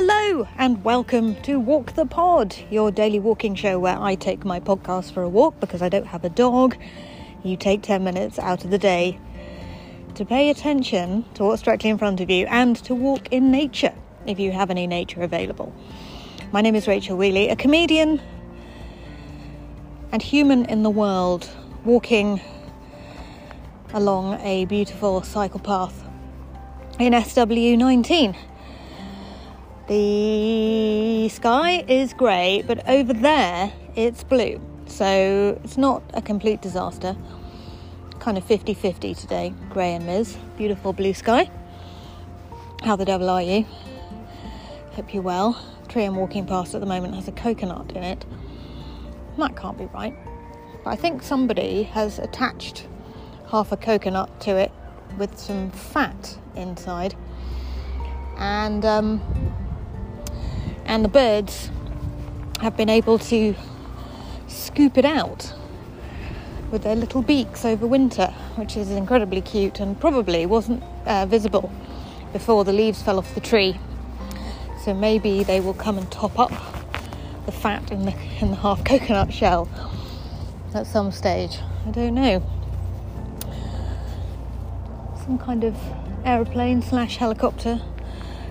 Hello, and welcome to Walk the Pod, your daily walking show where I take my podcast for a walk because I don't have a dog. You take 10 minutes out of the day to pay attention to what's directly in front of you and to walk in nature if you have any nature available. My name is Rachel Wheeley, a comedian and human in the world, walking along a beautiful cycle path in SW19. The sky is grey, but over there it's blue. So it's not a complete disaster. Kind of 50 50 today, grey and Miz. Beautiful blue sky. How the devil are you? Hope you're well. Tree I'm walking past at the moment has a coconut in it. That can't be right. But I think somebody has attached half a coconut to it with some fat inside. And um, and the birds have been able to scoop it out with their little beaks over winter, which is incredibly cute and probably wasn't uh, visible before the leaves fell off the tree. So maybe they will come and top up the fat in the, in the half coconut shell at some stage. I don't know. Some kind of aeroplane slash helicopter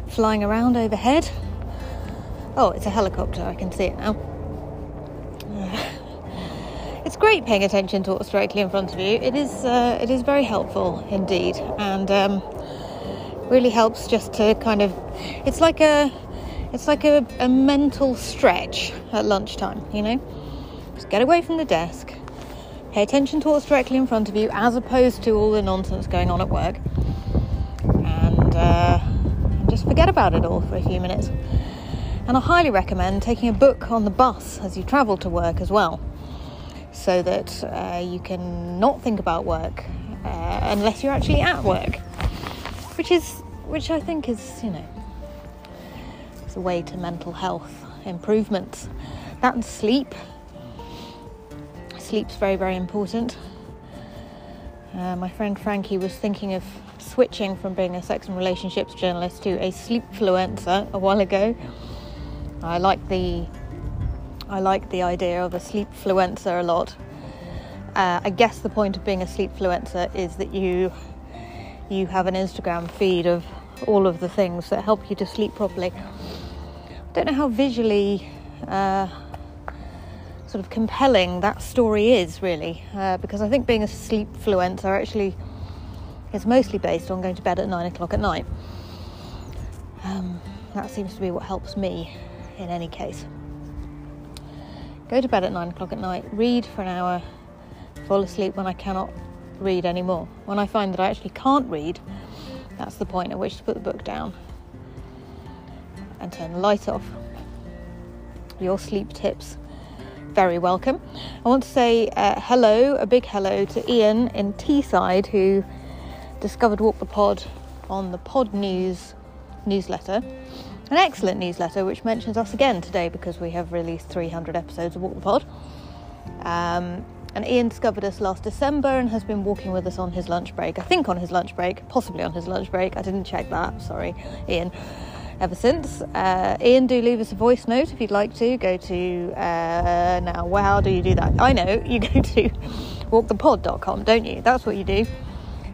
flying around overhead. Oh, it's a helicopter. I can see it now. It's great paying attention to what's directly in front of you. It is. Uh, it is very helpful indeed, and um, really helps just to kind of. It's like a. It's like a, a mental stretch at lunchtime. You know, just get away from the desk, pay attention to what's directly in front of you, as opposed to all the nonsense going on at work, and uh, just forget about it all for a few minutes. And I highly recommend taking a book on the bus as you travel to work as well, so that uh, you can not think about work uh, unless you're actually at work, which is which I think is you know it's a way to mental health improvements. That and sleep. Sleep's very very important. Uh, my friend Frankie was thinking of switching from being a sex and relationships journalist to a sleep influencer a while ago. I like the I like the idea of a sleep fluencer a lot. Uh, I guess the point of being a sleep fluencer is that you you have an Instagram feed of all of the things that help you to sleep properly. I don't know how visually uh, sort of compelling that story is, really, uh, because I think being a sleep fluencer actually is mostly based on going to bed at nine o'clock at night. Um, that seems to be what helps me in any case. Go to bed at nine o'clock at night, read for an hour, fall asleep when I cannot read anymore. When I find that I actually can't read, that's the point at which to put the book down and turn the light off. Your sleep tips, very welcome. I want to say uh, hello, a big hello to Ian in Teesside who discovered Walk the Pod on the Podnews newsletter an excellent newsletter which mentions us again today because we have released 300 episodes of Walk the Pod. Um, and Ian discovered us last December and has been walking with us on his lunch break. I think on his lunch break, possibly on his lunch break. I didn't check that. Sorry, Ian. Ever since, uh, Ian, do leave us a voice note if you'd like to. Go to uh, now. Well, how do you do that? I know you go to walkthepod.com, don't you? That's what you do.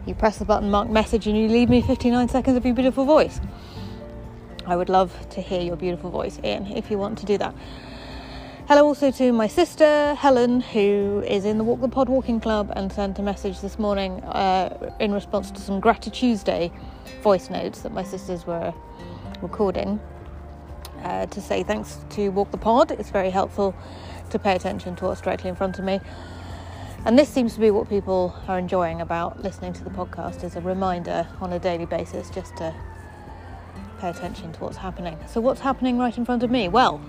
You press the button mark message and you leave me 59 seconds of your beautiful voice. I would love to hear your beautiful voice, Ian, if you want to do that. Hello also to my sister Helen, who is in the Walk the Pod Walking Club and sent a message this morning uh, in response to some Gratitude Tuesday voice notes that my sisters were recording uh, to say thanks to Walk the Pod. It's very helpful to pay attention to what's directly in front of me. And this seems to be what people are enjoying about listening to the podcast as a reminder on a daily basis just to pay attention to what's happening. So, what's happening right in front of me? Well,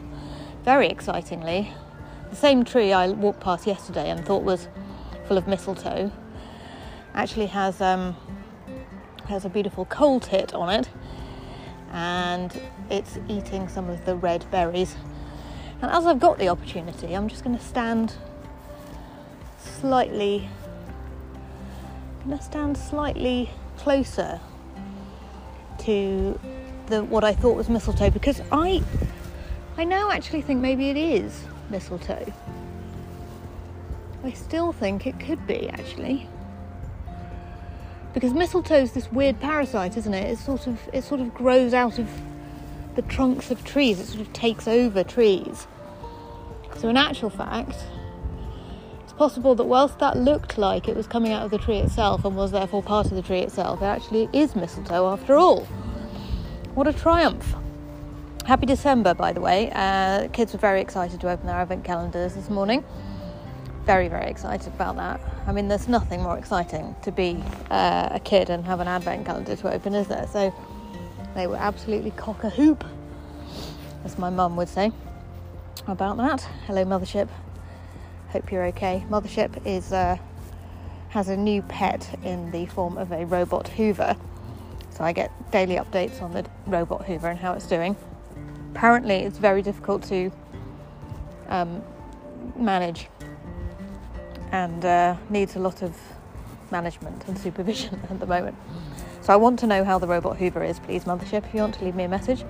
very excitingly, the same tree I walked past yesterday and thought was full of mistletoe actually has um, has a beautiful coal tit on it, and it's eating some of the red berries. And as I've got the opportunity, I'm just going to stand slightly. Going to stand slightly closer to the what I thought was mistletoe because I I now actually think maybe it is mistletoe. I still think it could be actually. Because mistletoe is this weird parasite, isn't it? It sort of it sort of grows out of the trunks of trees. It sort of takes over trees. So in actual fact, it's possible that whilst that looked like it was coming out of the tree itself and was therefore part of the tree itself, it actually is mistletoe after all. What a triumph! Happy December, by the way. Uh, kids were very excited to open their advent calendars this morning. Very, very excited about that. I mean, there's nothing more exciting to be uh, a kid and have an advent calendar to open, is there? So they were absolutely cock a hoop, as my mum would say about that. Hello, Mothership. Hope you're okay. Mothership is uh, has a new pet in the form of a robot Hoover so I get daily updates on the robot Hoover and how it's doing. Apparently, it's very difficult to um, manage and uh, needs a lot of management and supervision at the moment. So I want to know how the robot Hoover is, please, Mothership, if you want to leave me a message.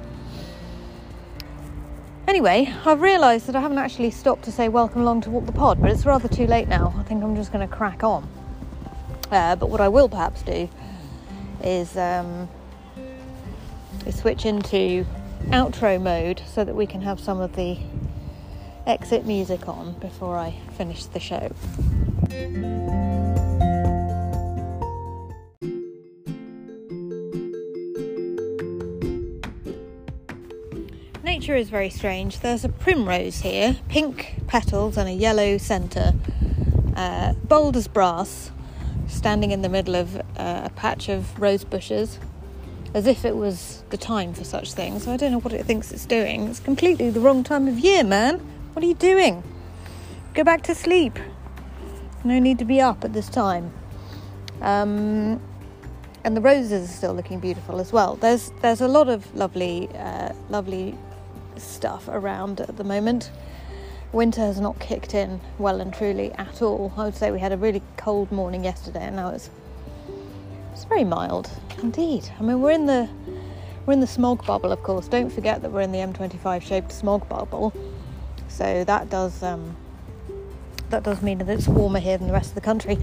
Anyway, I've realised that I haven't actually stopped to say welcome along to Walk the Pod, but it's rather too late now. I think I'm just going to crack on. Uh, but what I will perhaps do is, um, switch into outro mode so that we can have some of the exit music on before I finish the show. Nature is very strange. There's a primrose here, pink petals and a yellow centre, uh, bold as brass, standing in the middle of uh, a patch of rose bushes as if it was the time for such things. I don't know what it thinks it's doing. It's completely the wrong time of year, man. What are you doing? Go back to sleep. No need to be up at this time. Um, and the roses are still looking beautiful as well. There's there's a lot of lovely uh, lovely stuff around at the moment winter has not kicked in well and truly at all. I would say we had a really cold morning yesterday, and now it's it's very mild indeed. I mean, we're in the we're in the smog bubble, of course. Don't forget that we're in the M25 shaped smog bubble, so that does um, that does mean that it's warmer here than the rest of the country.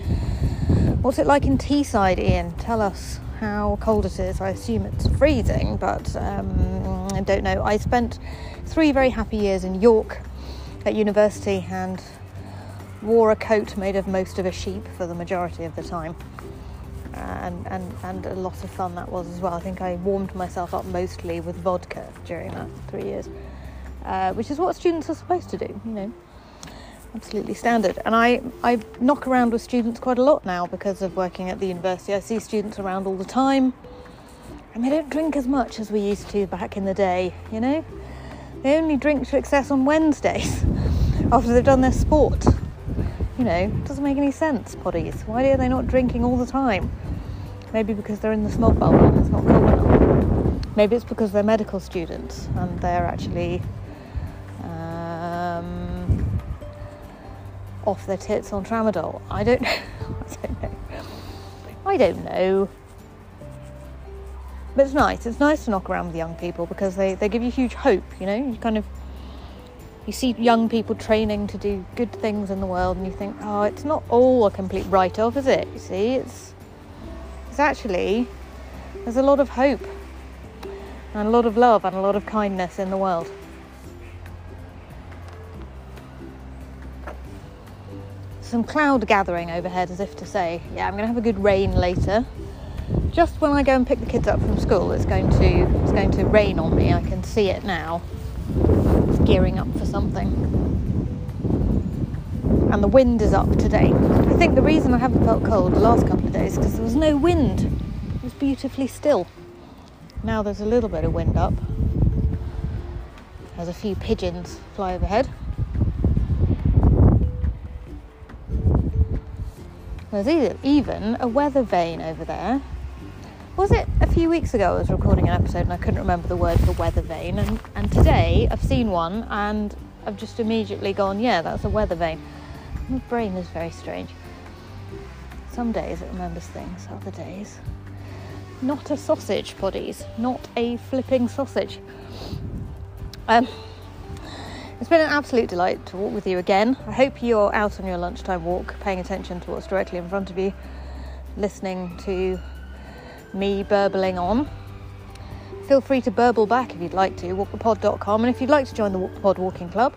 What's it like in Teesside, Ian? Tell us how cold it is. I assume it's freezing, but um, I don't know. I spent three very happy years in York at university and wore a coat made of most of a sheep for the majority of the time. And, and, and a lot of fun that was as well. I think I warmed myself up mostly with vodka during that three years, uh, which is what students are supposed to do, you know, absolutely standard. And I, I knock around with students quite a lot now because of working at the university. I see students around all the time, and they don't drink as much as we used to back in the day, you know. They only drink to excess on Wednesdays after they've done their sport. You know, doesn't make any sense, poddies. Why are they not drinking all the time? Maybe because they're in the smog bubble and it's not cold enough. Maybe it's because they're medical students and they're actually um, off their tits on tramadol. I don't know. I don't know. I don't know. But it's nice. It's nice to knock around with young people because they, they give you huge hope, you know? You kind of you see young people training to do good things in the world and you think, oh, it's not all a complete write off, is it? You see, it's it's actually there's a lot of hope and a lot of love and a lot of kindness in the world. Some cloud gathering overhead as if to say, yeah, I'm gonna have a good rain later just when I go and pick the kids up from school, it's going to it's going to rain on me. I can see it now. It's gearing up for something. And the wind is up today. I think the reason I haven't felt cold the last couple of days is because there was no wind. It was beautifully still. Now there's a little bit of wind up. There's a few pigeons fly overhead. There's even a weather vane over there was it a few weeks ago I was recording an episode and I couldn't remember the word for weather vane and, and today I've seen one and I've just immediately gone, yeah, that's a weather vane. My brain is very strange. Some days it remembers things, other days not a sausage, poddies, not a flipping sausage. Um, it's been an absolute delight to walk with you again. I hope you're out on your lunchtime walk, paying attention to what's directly in front of you, listening to me burbling on. Feel free to burble back if you'd like to, walkthepod.com. And if you'd like to join the Walk the Pod Walking Club,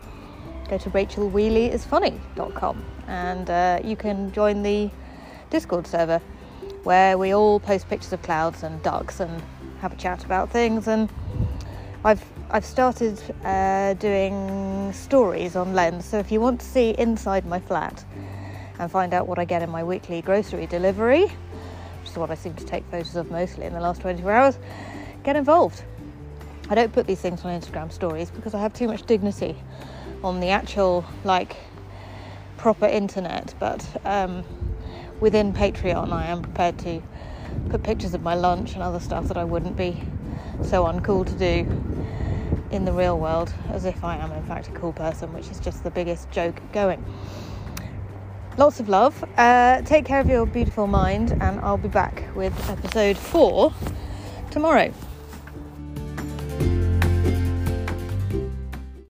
go to rachelwheeleyisfunny.com and uh, you can join the Discord server where we all post pictures of clouds and ducks and have a chat about things. And I've I've started uh, doing stories on Lens, so if you want to see inside my flat and find out what I get in my weekly grocery delivery, is what I seem to take photos of mostly in the last 24 hours, get involved. I don't put these things on Instagram stories because I have too much dignity on the actual like proper internet, but um, within Patreon, I am prepared to put pictures of my lunch and other stuff that I wouldn't be so uncool to do in the real world, as if I am in fact a cool person, which is just the biggest joke going. Lots of love. Uh, take care of your beautiful mind, and I'll be back with episode four tomorrow.